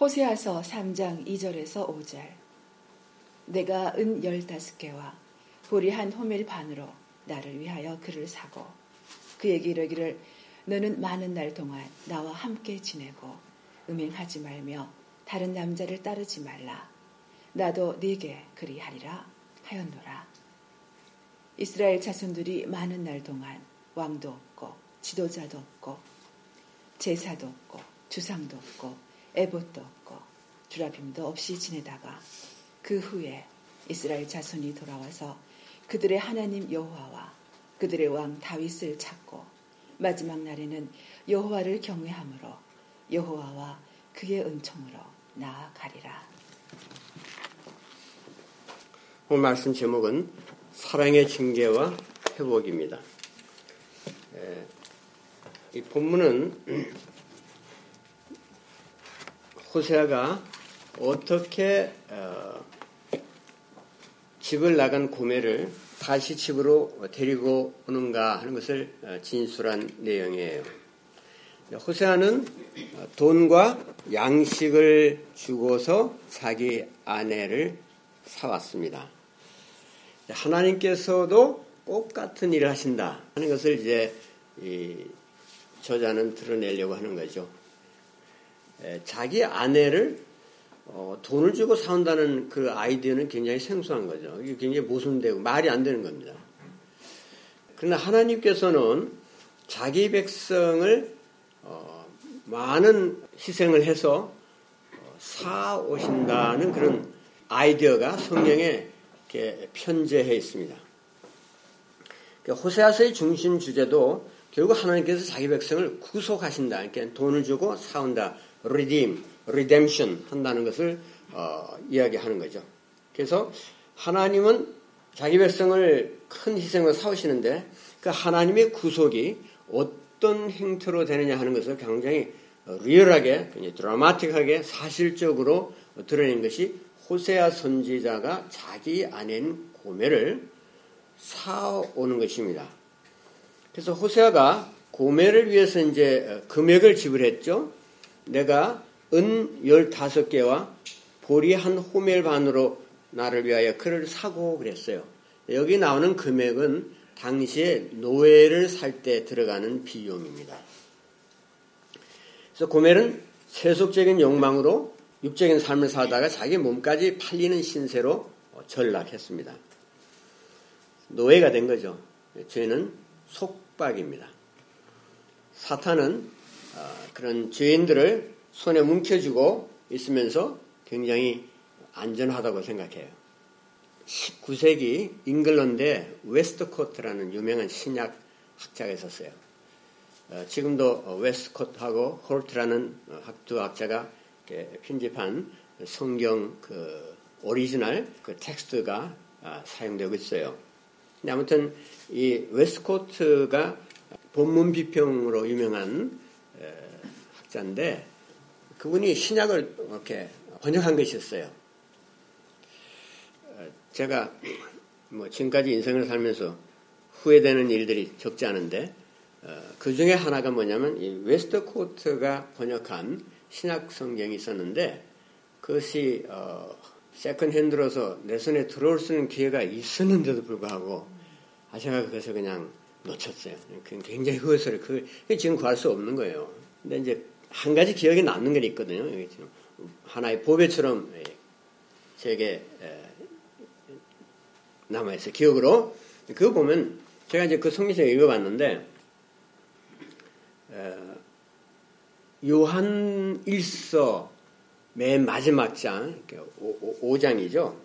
호세아서 3장 2절에서 5절. 내가 은 열다섯 개와 보리 한 호밀 반으로 나를 위하여 그를 사고 그에게 이르기를 너는 많은 날 동안 나와 함께 지내고 음행하지 말며 다른 남자를 따르지 말라. 나도 네게 그리하리라 하였노라. 이스라엘 자손들이 많은 날 동안 왕도 없고 지도자도 없고 제사도 없고 주상도 없고 에봇도 없고 주라빔도 없이 지내다가 그 후에 이스라엘 자손이 돌아와서 그들의 하나님 여호와와 그들의 왕 다윗을 찾고 마지막 날에는 여호와를 경외함으로 여호와와 그의 은총으로 나아가리라. 오늘 말씀 제목은 사랑의 징계와 회복입니다. 이 본문은 호세아가 어떻게 어, 집을 나간 고매를 다시 집으로 데리고 오는가 하는 것을 어, 진술한 내용이에요. 호세아는 돈과 양식을 주고서 자기 아내를 사왔습니다. 하나님께서도 똑같은 일을 하신다 하는 것을 이제 저자는 드러내려고 하는 거죠. 자기 아내를 어, 돈을 주고 사온다는 그 아이디어는 굉장히 생소한 거죠. 이게 굉장히 모순되고 말이 안 되는 겁니다. 그러나 하나님께서는 자기 백성을 어, 많은 희생을 해서 어, 사오신다는 그런 아이디어가 성경에 이렇게 편제해 있습니다. 그러니까 호세아서의 중심 주제도 결국 하나님께서 자기 백성을 구속하신다. 그러니까 돈을 주고 사온다. Redeem, redemption 한다는 것을 어, 이야기하는 거죠. 그래서 하나님은 자기 백성을 큰 희생을 사오시는데 그 하나님의 구속이 어떤 행태로 되느냐 하는 것을 굉장히 리얼하게, 드라마틱하게 사실적으로 드러낸 것이 호세아 선지자가 자기 아내인 고매를 사오는 것입니다. 그래서 호세아가 고매를 위해서 이제 금액을 지불했죠. 내가 은 15개와 보리 한 호멜 반으로 나를 위하여 그를 사고 그랬어요. 여기 나오는 금액은 당시에 노예를 살 때 들어가는 비용입니다. 그래서 고멜은 세속적인 욕망으로 육적인 삶을 살다가 자기 몸까지 팔리는 신세로 전락했습니다. 노예가 된 거죠. 죄는 속박입니다. 사탄은 어, 그런 죄인들을 손에 움켜쥐고 있으면서 굉장히 안전하다고 생각해요. 19세기 잉글랜드에 웨스트코트라는 유명한 신약 학자가 있었어요. 어, 지금도 웨스트코트하고 호르트라는 두 학자가 편집한 성경 그 오리지널 그 텍스트가 아, 사용되고 있어요. 아무튼 이 웨스트코트가 본문 비평으로 유명한 학자인데 그분이 신약을 이렇게 번역한 것이었어요. 제가 뭐 지금까지 인생을 살면서 후회되는 일들이 적지 않은데 어, 그 중에 하나가 뭐냐면 이 웨스트코트가 번역한 신약 성경이 있었는데 그것이 어, second hand로서 내 손에 들어올 수 있는 기회가 있었는데도 불구하고 아 제가 그것을 그냥 놓쳤어요. 굉장히 후회스러워. 그 지금 구할 수 없는 거예요. 근데 이제 한 가지 기억에 남는 게 있거든요. 하나의 보배처럼 제게 남아있어요. 기억으로. 그거 보면 제가 이제 그 성경을 읽어봤는데 요한 1서 맨 마지막 장, 5 장이죠.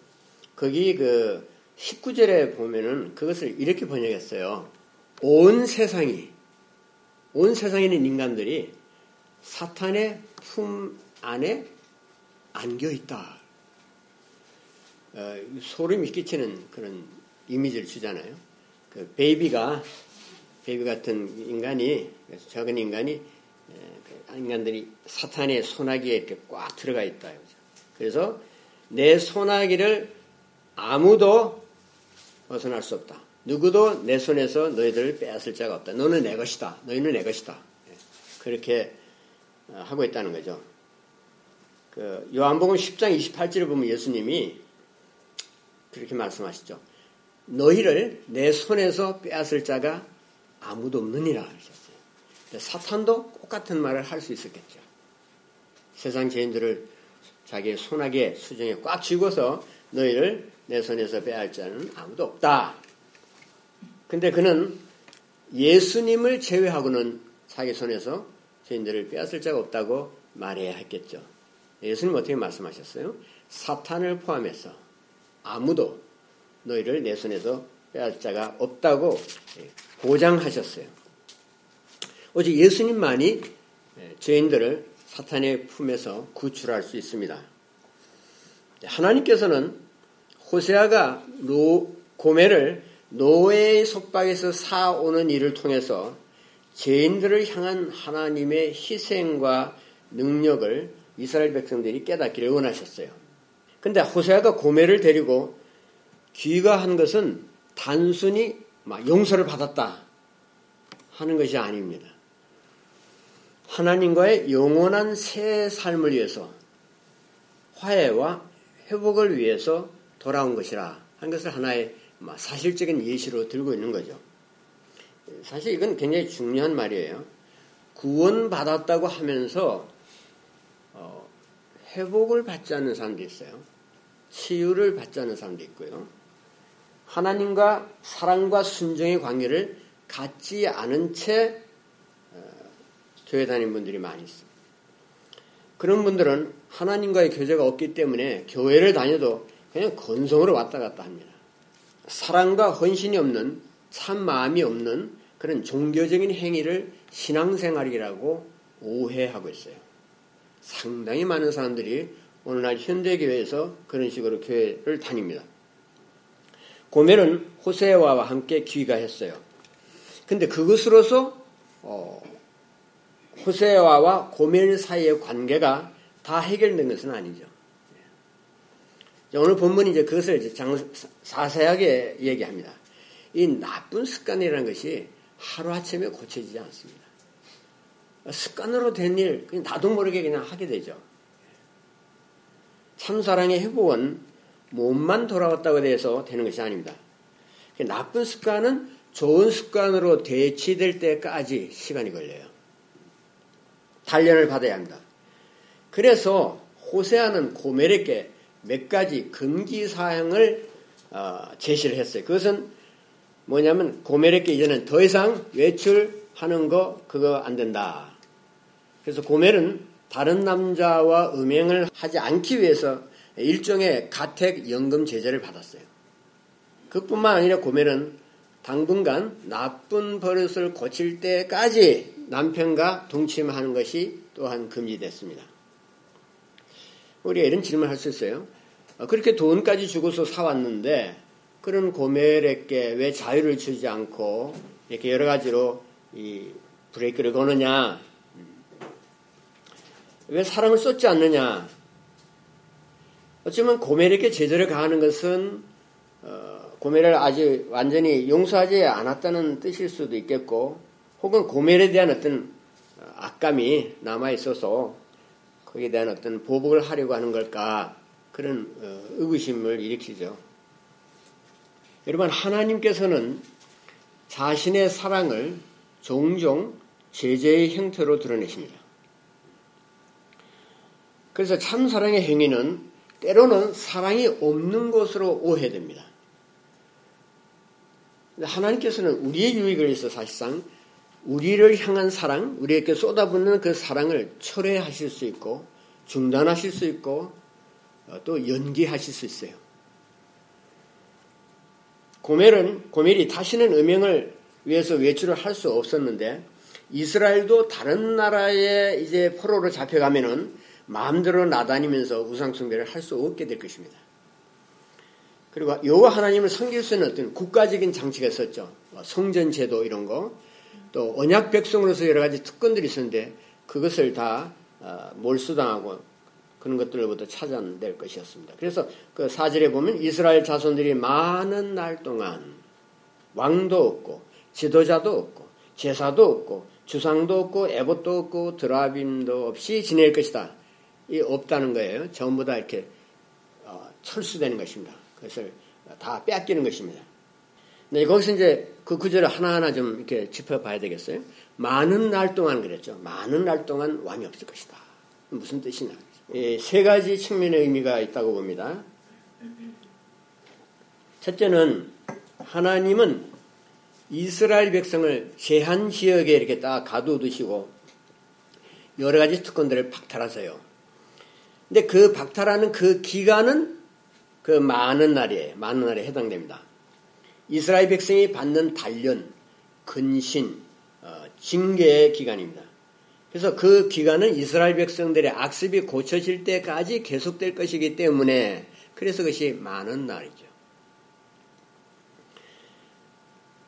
거기 그 19절에 보면은 그것을 이렇게 번역했어요. 온 세상이, 온 세상에 있는 인간들이 사탄의 품 안에 안겨 있다. 어, 소름이 끼치는 그런 이미지를 주잖아요. 그 베이비가 베이비 같은 인간이 적은 인간이 그 인간들이 사탄의 소나기에 이렇게 꽉 들어가 있다. 그래서 내 소나기를 아무도 벗어날 수 없다. 누구도 내 손에서 너희들을 빼앗을 자가 없다. 너는 내 것이다. 너희는 내 것이다. 예. 그렇게 어, 하고 있다는 거죠. 그 요한복음 10장 28절에 보면 예수님이 그렇게 말씀하시죠. 너희를 내 손에서 빼앗을 자가 아무도 없느니라 하셨어요. 사탄도 똑같은 말을 할 수 있었겠죠. 세상 죄인들을 자기의 손아귀에 수정에 꽉 쥐고서 너희를 내 손에서 빼앗을 자는 아무도 없다. 근데 그는 예수님을 제외하고는 자기 손에서 죄인들을 빼앗을 자가 없다고 말해야 했겠죠. 예수님 어떻게 말씀하셨어요? 사탄을 포함해서 아무도 너희를 내 손에서 빼앗을 자가 없다고 보장하셨어요. 오직 예수님만이 죄인들을 사탄의 품에서 구출할 수 있습니다. 하나님께서는 호세아가 노, 고매를 노예의 속박에서 사오는 일을 통해서 죄인들을 향한 하나님의 희생과 능력을 이스라엘 백성들이 깨닫기를 원하셨어요. 근데 호세아가 고매를 데리고 귀가한 것은 단순히 용서를 받았다 하는 것이 아닙니다. 하나님과의 영원한 새 삶을 위해서 화해와 회복을 위해서 돌아온 것이라 한 것을 하나의 사실적인 예시로 들고 있는 거죠. 사실 이건 굉장히 중요한 말이에요. 구원받았다고 하면서 어, 회복을 받지 않는 사람도 있어요. 치유를 받지 않는 사람도 있고요. 하나님과 사랑과 순정의 관계를 갖지 않은 채 어, 교회 다니는 분들이 많이 있습니다. 그런 분들은 하나님과의 교제가 없기 때문에 교회를 다녀도 그냥 건성으로 왔다 갔다 합니다. 사랑과 헌신이 없는 참 마음이 없는 그런 종교적인 행위를 신앙생활이라고 오해하고 있어요. 상당히 많은 사람들이 오늘날 현대교회에서 그런 식으로 교회를 다닙니다. 고멜은 호세와와 함께 귀가했어요. 근데 그것으로서 어, 호세와와 고멜 사이의 관계가 다 해결된 것은 아니죠. 오늘 본문이 이제 그것을 이제 장, 자세하게 얘기합니다. 이 나쁜 습관이라는 것이 하루아침에 고쳐지지 않습니다. 습관으로 된 일, 그냥 나도 모르게 그냥 하게 되죠. 참사랑의 회복은 몸만 돌아왔다고 해서 되는 것이 아닙니다. 나쁜 습관은 좋은 습관으로 대치될 때까지 시간이 걸려요. 단련을 받아야 합니다. 그래서 호세아는 고멜에게 몇 가지 금기 사항을 어, 제시를 했어요. 그것은 뭐냐면 고멜에게 이제는 더 이상 외출하는 거 그거 안 된다. 그래서 고멜은 다른 남자와 음행을 하지 않기 위해서 일종의 가택 연금 제재를 받았어요. 그뿐만 아니라 고멜은 당분간 나쁜 버릇을 고칠 때까지 남편과 동침하는 것이 또한 금지됐습니다. 우리가 이런 질문을 할 수 있어요. 어, 그렇게 돈까지 주고서 사왔는데 그런 고멜에게 왜 자유를 주지 않고 이렇게 여러 가지로 이 브레이크를 거느냐? 왜 사랑을 쏟지 않느냐? 어쩌면 고멜에게 제재를 가하는 것은 어, 고멜을 아직 완전히 용서하지 않았다는 뜻일 수도 있겠고, 혹은 고멜에 대한 어떤 악감이 남아 있어서 거기에 대한 어떤 보복을 하려고 하는 걸까 그런 어, 의구심을 일으키죠. 여러분 하나님께서는 자신의 사랑을 종종 제재의 형태로 드러내십니다. 그래서 참 사랑의 행위는 때로는 사랑이 없는 것으로 오해됩니다. 하나님께서는 우리의 유익을 위해서 사실상 우리를 향한 사랑, 우리에게 쏟아붓는 그 사랑을 철회하실 수 있고 중단하실 수 있고 어, 또 연기하실 수 있어요. 고멜은 고멜이 다시는 음행을 위해서 외출을 할 수 없었는데 이스라엘도 다른 나라에 이제 포로로 잡혀가면은 마음대로 나다니면서 우상 숭배를 할 수 없게 될 것입니다. 그리고 여호와 하나님을 섬길 수 있는 어떤 국가적인 장치가 있었죠. 뭐 성전 제도 이런 거, 또 언약 백성으로서 여러 가지 특권들이 있었는데 그것을 다 어, 몰수당하고 그런 것들로부터 찾아낼 것이었습니다. 그래서 그 사절에 보면 이스라엘 자손들이 많은 날 동안 왕도 없고 지도자도 없고 제사도 없고 주상도 없고 애봇도 없고 드라빔도 없이 지낼 것이다. 없다는 거예요. 전부 다 이렇게 어, 철수되는 것입니다. 그것을 다 빼앗기는 것입니다. 네, 거기서 이제 그 구절을 하나하나 좀 이렇게 짚어봐야 되겠어요. 많은 날 동안 그랬죠. 많은 날 동안 왕이 없을 것이다. 무슨 뜻이냐. 세 가지 측면의 의미가 있다고 봅니다. 첫째는 하나님은 이스라엘 백성을 제한 지역에 이렇게 딱 가두두시고 여러 가지 특권들을 박탈하세요. 근데 그 박탈하는 그 기간은 그 많은 날이에요. 많은 날에 해당됩니다. 이스라엘 백성이 받는 단련, 근신, 어, 징계의 기간입니다. 그래서 그 기간은 이스라엘 백성들의 악습이 고쳐질 때까지 계속될 것이기 때문에 그래서 그것이 많은 날이죠.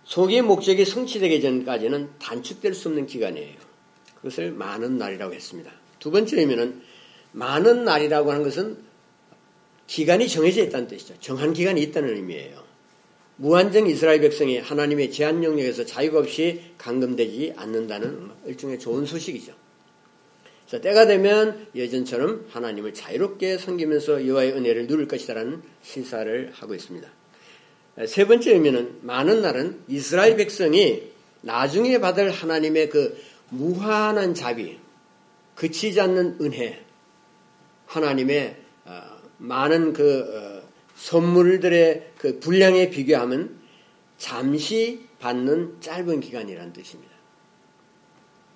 속의 목적이 성취되기 전까지는 단축될 수 없는 기간이에요. 그것을 많은 날이라고 했습니다. 두 번째 의미는 많은 날이라고 하는 것은 기간이 정해져 있다는 뜻이죠. 정한 기간이 있다는 의미예요. 무한정 이스라엘 백성이 하나님의 제한 영역에서 자유가 없이 감금되지 않는다는 일종의 좋은 소식이죠. 그래서 때가 되면 예전처럼 하나님을 자유롭게 섬기면서 여호와의 은혜를 누릴 것이다라는 시사를 하고 있습니다. 세 번째 의미는 많은 날은 이스라엘 백성이 나중에 받을 하나님의 그 무한한 자비, 그치지 않는 은혜, 하나님의 어, 많은 그 어, 선물들의 그 분량에 비교하면 잠시 받는 짧은 기간이라는 뜻입니다.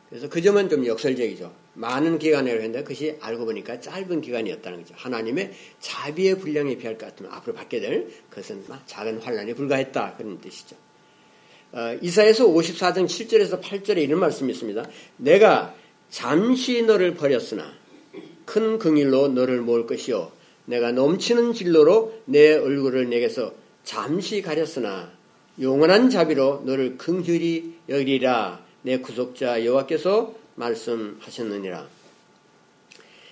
그래서 그 점은 좀 역설적이죠. 많은 기간이라고 했는데 그것이 알고 보니까 짧은 기간이었다는 거죠. 하나님의 자비의 분량에 비할 것 같으면 앞으로 받게 될 그것은 작은 환란에 불과했다 그런 뜻이죠. 어, 이사에서 54장 7절에서 8절에 이런 말씀이 있습니다. 내가 잠시 너를 버렸으나 큰 긍일로 너를 모을 것이요 내가 넘치는 진로로 내 얼굴을 내게서 잠시 가렸으나 영원한 자비로 너를 긍휼히 여기리라 내 구속자 여호와께서 말씀하셨느니라.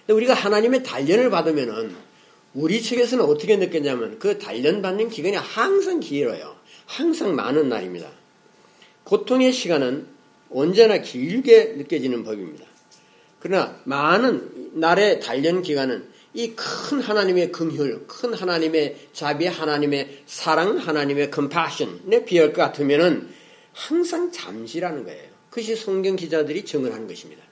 우리가 하나님의 단련을 받으면은 우리 측에서는 어떻게 느꼈냐면 그 단련 받는 기간이 항상 길어요. 항상 많은 날입니다. 고통의 시간은 언제나 길게 느껴지는 법입니다. 그러나 많은 날의 단련 기간은 이 큰 하나님의 긍휼, 큰 하나님의 자비, 하나님의 사랑, 하나님의 컴파션에 비할 것 같으면은 항상 잠시라는 거예요. 그것이 성경 기자들이 증언하는 것입니다.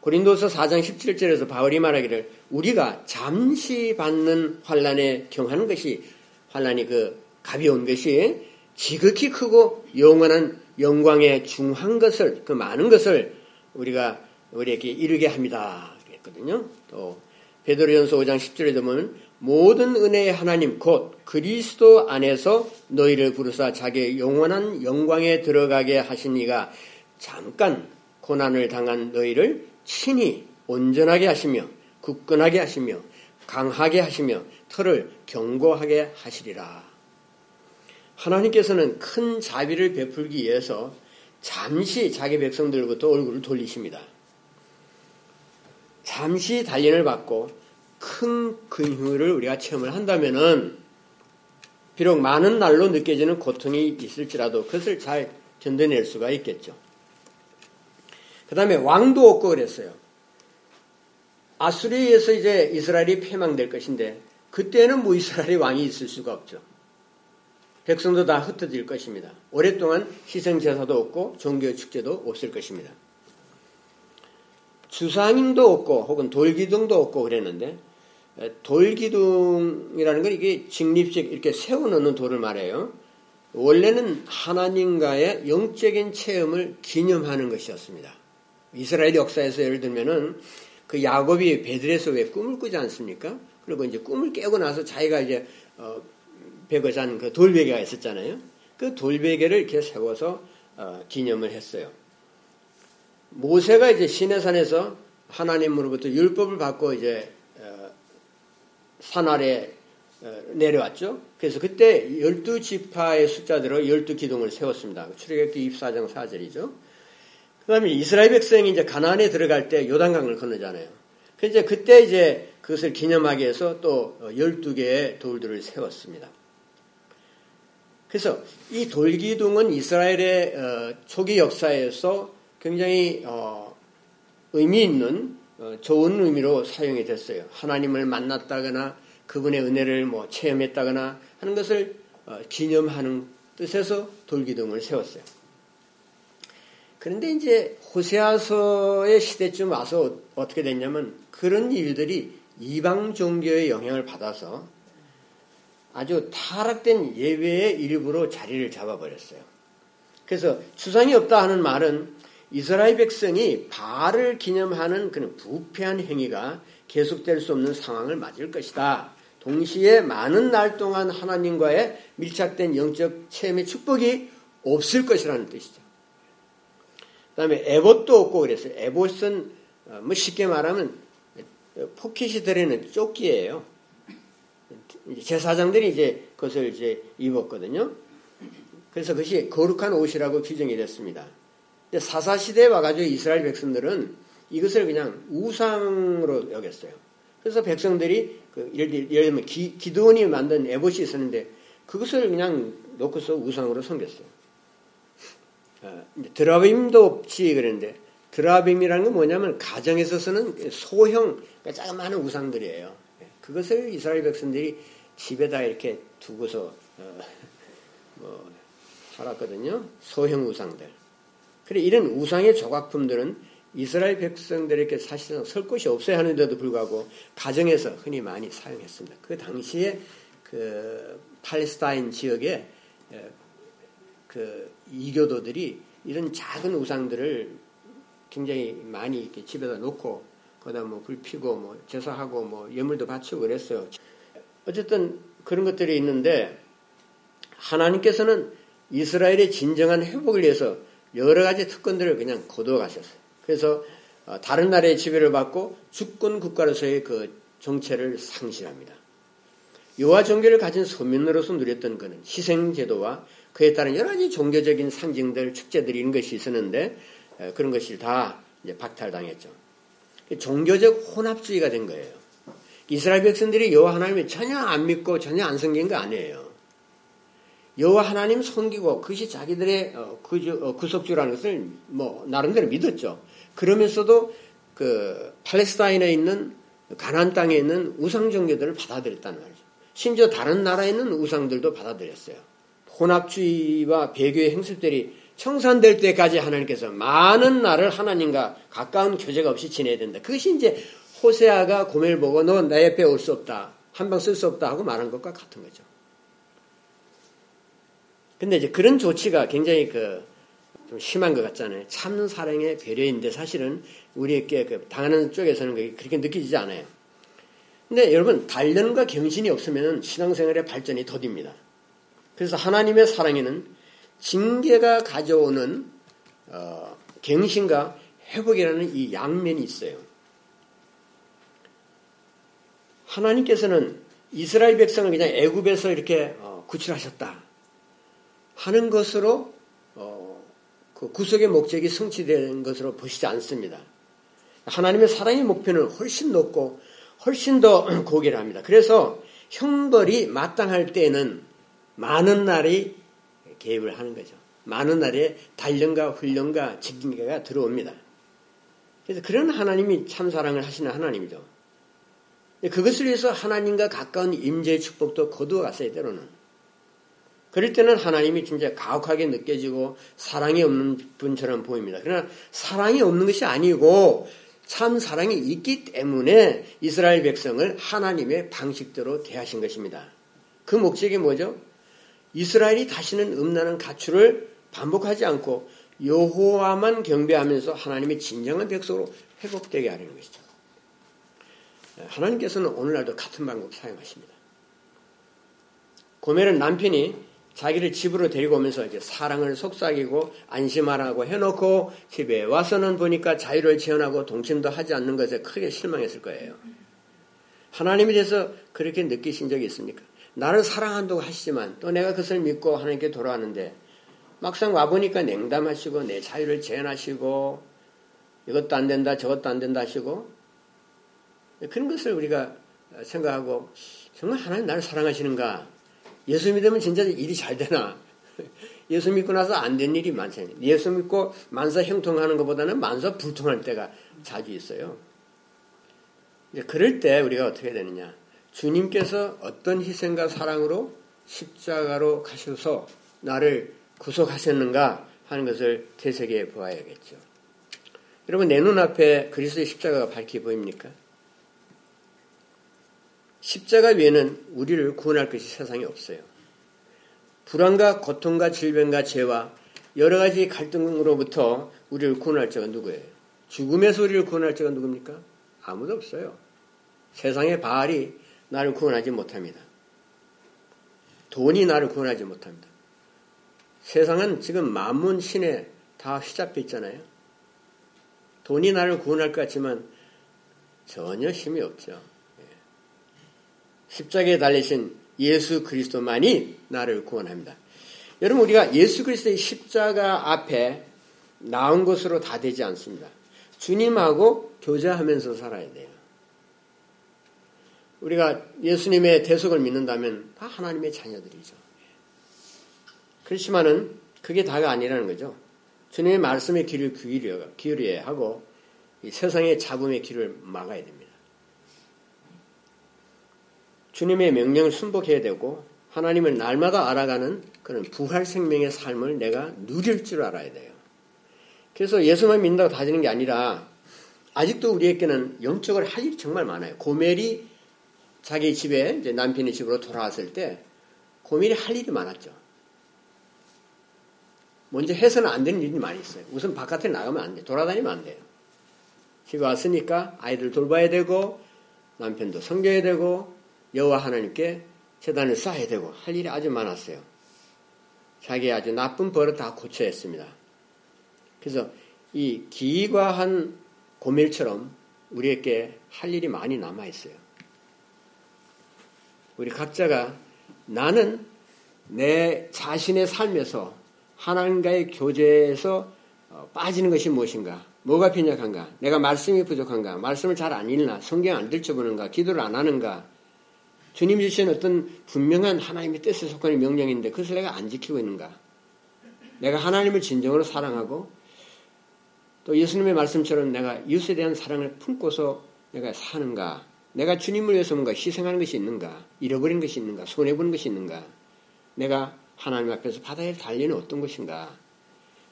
고린도서 4장 17절에서 바울이 말하기를 우리가 잠시 받는 환란에 경하는 것이 환란이 그 가벼운 것이 지극히 크고 영원한 영광에 중한 것을 그 많은 것을 우리가 우리에게 이르게 합니다. 그랬거든요. 또 베드로전서 5장 10절에 보면 모든 은혜의 하나님 곧 그리스도 안에서 너희를 부르사 자기의 영원한 영광에 들어가게 하신 이가 잠깐 고난을 당한 너희를 친히 온전하게 하시며 굳건하게 하시며 강하게 하시며 털을 견고하게 하시리라. 하나님께서는 큰 자비를 베풀기 위해서 잠시 자기 백성들부터 얼굴을 돌리십니다. 잠시 단련을 받고 큰 근육을 우리가 체험을 한다면은 비록 많은 날로 느껴지는 고통이 있을지라도 그것을 잘 견뎌낼 수가 있겠죠. 그 다음에 왕도 없고 그랬어요. 아수리에서 이제 이스라엘이 패망될 것인데 그때는 뭐 이스라엘이 왕이 있을 수가 없죠. 백성도 다 흩어질 것입니다. 오랫동안 희생제사도 없고 종교 축제도 없을 것입니다. 주상임도 없고 혹은 돌기둥도 없고 그랬는데 돌기둥이라는 건 이게 직립식 이렇게 세워놓는 돌을 말해요. 원래는 하나님과의 영적인 체험을 기념하는 것이었습니다. 이스라엘 역사에서 예를 들면은 그 야곱이 베들에서 왜 꿈을 꾸지 않습니까? 그리고 이제 꿈을 깨고 나서 자기가 이제 어, 베거 잔 그 돌베개가 있었잖아요. 그 돌베개를 이렇게 세워서 어, 기념을 했어요. 모세가 이제 시내산에서 하나님으로부터 율법을 받고 이제 어, 산 아래 어, 내려왔죠. 그래서 그때 열두 지파의 숫자대로 열두 기둥을 세웠습니다. 출애굽기 24장 4절이죠. 그다음에 이스라엘 백성이 이제 가나안에 들어갈 때 요단강을 건너잖아요. 그래서 그때 이제 그것을 기념하기 위해서 또 12개의 돌들을 세웠습니다. 그래서 이 돌기둥은 이스라엘의 어, 초기 역사에서 굉장히 어, 의미 있는 어, 좋은 의미로 사용이 됐어요. 하나님을 만났다거나 그분의 은혜를 뭐 체험했다거나 하는 것을 어, 기념하는 뜻에서 돌기둥을 세웠어요. 그런데 이제 호세아서의 시대쯤 와서 어떻게 됐냐면 그런 일들이 이방 종교의 영향을 받아서 아주 타락된 예배의 일부로 자리를 잡아버렸어요. 그래서 주상이 없다 하는 말은 이스라엘 백성이 바알을 기념하는 그런 부패한 행위가 계속될 수 없는 상황을 맞을 것이다. 동시에 많은 날 동안 하나님과의 밀착된 영적 체험의 축복이 없을 것이라는 뜻이죠. 그 다음에 에봇도 없고 그랬어요. 에봇은 어, 뭐 쉽게 말하면 포켓이 들어있는 조끼예요. 제사장들이 이제 그것을 이제 입었거든요. 그래서 그것이 거룩한 옷이라고 규정이 됐습니다. 사사 시대에 와가지고 이스라엘 백성들은 이것을 그냥 우상으로 여겼어요. 그래서 백성들이 그 예를, 예를 들면 기, 기도원이 만든 에봇이 있었는데 그것을 그냥 놓고서 우상으로 섬겼어요. 어, 드라빔도 없지 그랬는데 드라빔이라는 건 뭐냐면 가정에서 쓰는 소형 그러니까 자그마한 우상들이에요. 예, 그것을 이스라엘 백성들이 집에다 이렇게 두고서 어, 뭐 살았거든요. 소형 우상들. 그래 이런 우상의 조각품들은 이스라엘 백성들에게 사실상 설 곳이 없어야 하는데도 불구하고 가정에서 흔히 많이 사용했습니다. 그 당시에 그 팔레스타인 지역에 그 이교도들이 이런 작은 우상들을 굉장히 많이 이렇게 집에다 놓고 거기다 뭐 불 피고 뭐 제사하고 뭐 예물도 바치고 그랬어요. 어쨌든 그런 것들이 있는데 하나님께서는 이스라엘의 진정한 회복을 위해서 여러 가지 특권들을 그냥 거두어 가셨어요. 그래서 어, 다른 나라의 지배를 받고 주권 국가로서의 그 정체를 상실합니다. 여호와 종교를 가진 서민으로서 누렸던 그는 희생 제도와 그에 따른 여러 가지 종교적인 상징들, 축제들이 이런 것이 있었는데 그런 것이 다 박탈당했죠. 종교적 혼합주의가 된 거예요. 이스라엘 백성들이 여호와 하나님을 전혀 안 믿고 전혀 안 섬긴 거 아니에요. 여호와 하나님 섬기고 그것이 자기들의 어, 어, 구속주라는 것을 뭐 나름대로 믿었죠. 그러면서도 그 팔레스타인에 있는 가나안 땅에 있는 우상 종교들을 받아들였다는 말이죠. 심지어 다른 나라에 있는 우상들도 받아들였어요. 혼합주의와 배교의 행습들이 청산될 때까지 하나님께서 많은 날을 하나님과 가까운 교제가 없이 지내야 된다. 그것이 이제 호세아가 고멜 보고 너 내 옆에 올 수 없다. 한 방 쓸 수 없다 하고 말한 것과 같은 거죠. 근데 이제 그런 조치가 굉장히 그 좀 심한 것 같잖아요. 참 사랑의 배려인데 사실은 우리에게 그 당하는 쪽에서는 그렇게 느끼지 않아요. 근데 여러분 단련과 경신이 없으면 신앙생활의 발전이 더딥니다. 그래서 하나님의 사랑에는 징계가 가져오는 어, 갱신과 회복이라는 이 양면이 있어요. 하나님께서는 이스라엘 백성을 그냥 애굽에서 이렇게 어, 구출하셨다 하는 것으로 어, 그 구속의 목적이 성취된 것으로 보시지 않습니다. 하나님의 사랑의 목표는 훨씬 높고 훨씬 더 고결합니다. 그래서 형벌이 마땅할 때에는 많은 날이 개입을 하는 거죠. 많은 날에 단련과 훈련과 직징계가 들어옵니다. 그래서 그런 하나님이 참 사랑을 하시는 하나님이죠. 그것을 위해서 하나님과 가까운 임재의 축복도 거두어 갔어요, 때로는. 그럴 때는 하나님이 진짜 가혹하게 느껴지고 사랑이 없는 분처럼 보입니다. 그러나 사랑이 없는 것이 아니고 참 사랑이 있기 때문에 이스라엘 백성을 하나님의 방식대로 대하신 것입니다. 그 목적이 뭐죠? 이스라엘이 다시는 음란한 가출을 반복하지 않고 여호와만 경배하면서 하나님의 진정한 백성으로 회복되게 하려는 것이죠. 하나님께서는 오늘날도 같은 방법 사용하십니다. 고멜은 남편이 자기를 집으로 데리고 오면서 이제 사랑을 속삭이고 안심하라고 해놓고 집에 와서는 보니까 자유를 지원하고 동침도 하지 않는 것에 크게 실망했을 거예요. 하나님에 대해서 그렇게 느끼신 적이 있습니까? 나를 사랑한다고 하시지만 또 내가 그것을 믿고 하나님께 돌아왔는데 막상 와보니까 냉담하시고 내 자유를 제한하시고 이것도 안 된다 저것도 안 된다 하시고 그런 것을 우리가 생각하고 정말 하나님 나를 사랑하시는가 예수 믿으면 진짜 일이 잘 되나 예수 믿고 나서 안 된 일이 많잖아요 예수 믿고 만사 형통하는 것보다는 만사 불통할 때가 자주 있어요 이제 그럴 때 우리가 어떻게 되느냐? 주님께서 어떤 희생과 사랑으로 십자가로 가셔서 나를 구속하셨는가 하는 것을 되새겨 보아야겠죠. 여러분 내 눈앞에 그리스도의 십자가가 밝히 보입니까? 십자가 외에는 우리를 구원할 것이 세상에 없어요. 불안과 고통과 질병과 죄와 여러 가지 갈등으로부터 우리를 구원할 자가 누구예요? 죽음에서 우리를 구원할 자가 누굽니까? 아무도 없어요. 세상의 바알이 나를 구원하지 못합니다. 돈이 나를 구원하지 못합니다. 세상은 지금 만문 신에 다 휘잡혀 있잖아요. 돈이 나를 구원할 것 같지만 전혀 힘이 없죠. 예. 십자가에 달리신 예수 그리스도만이 나를 구원합니다. 여러분 우리가 예수 그리스도의 십자가 앞에 나온 것으로 다 되지 않습니다. 주님하고 교제하면서 살아야 돼요. 우리가 예수님의 대속을 믿는다면 다 하나님의 자녀들이죠. 그렇지만은 그게 다가 아니라는 거죠. 주님의 말씀의 길을 기울여야 하고 세상의 잡음의 길을 막아야 됩니다. 주님의 명령을 순복해야 되고 하나님을 날마다 알아가는 그런 부활 생명의 삶을 내가 누릴 줄 알아야 돼요. 그래서 예수만 믿는다고 다지는 게 아니라 아직도 우리에게는 영적으로 할 일이 정말 많아요. 고멜이 자기 집에 이제 남편의 집으로 돌아왔을 때 고멜이 할 일이 많았죠. 먼저 해서는 안 되는 일이 많이 있어요. 우선 바깥에 나가면 안 돼. 돌아다니면 안 돼요. 집에 왔으니까 아이들 돌봐야 되고 남편도 섬겨야 되고 여호와 하나님께 재단을 쌓아야 되고 할 일이 아주 많았어요. 자기의 아주 나쁜 버릇 다 고쳐야 했습니다. 그래서 이 기과한 고멜처럼 우리에게 할 일이 많이 남아 있어요. 우리 각자가 나는 내 자신의 삶에서 하나님과의 교제에서 어, 빠지는 것이 무엇인가? 뭐가 빈약한가? 내가 말씀이 부족한가? 말씀을 잘 안 읽나? 성경 안 들춰보는가? 기도를 안 하는가? 주님 주신 어떤 분명한 하나님의 뜻에 속하는 명령인데 그것을 내가 안 지키고 있는가? 내가 하나님을 진정으로 사랑하고 또 예수님의 말씀처럼 내가 이웃에 대한 사랑을 품고서 내가 사는가? 내가 주님을 위해서 뭔가 희생하는 것이 있는가? 잃어버린 것이 있는가? 손해보는 것이 있는가? 내가 하나님 앞에서 바다에 달리는 어떤 것인가?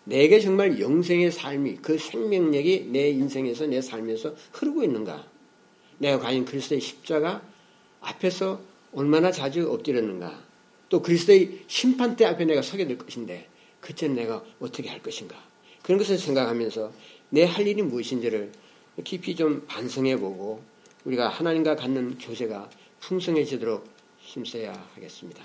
내게 정말 영생의 삶이 그 생명력이 내 인생에서 내 삶에서 흐르고 있는가? 내가 과연 그리스도의 십자가 앞에서 얼마나 자주 엎드렸는가? 또 그리스도의 심판대 앞에 내가 서게 될 것인데 그때는 내가 어떻게 할 것인가? 그런 것을 생각하면서 내 할 일이 무엇인지를 깊이 좀 반성해 보고 우리가 하나님과 갖는 교제가 풍성해지도록 힘써야 하겠습니다.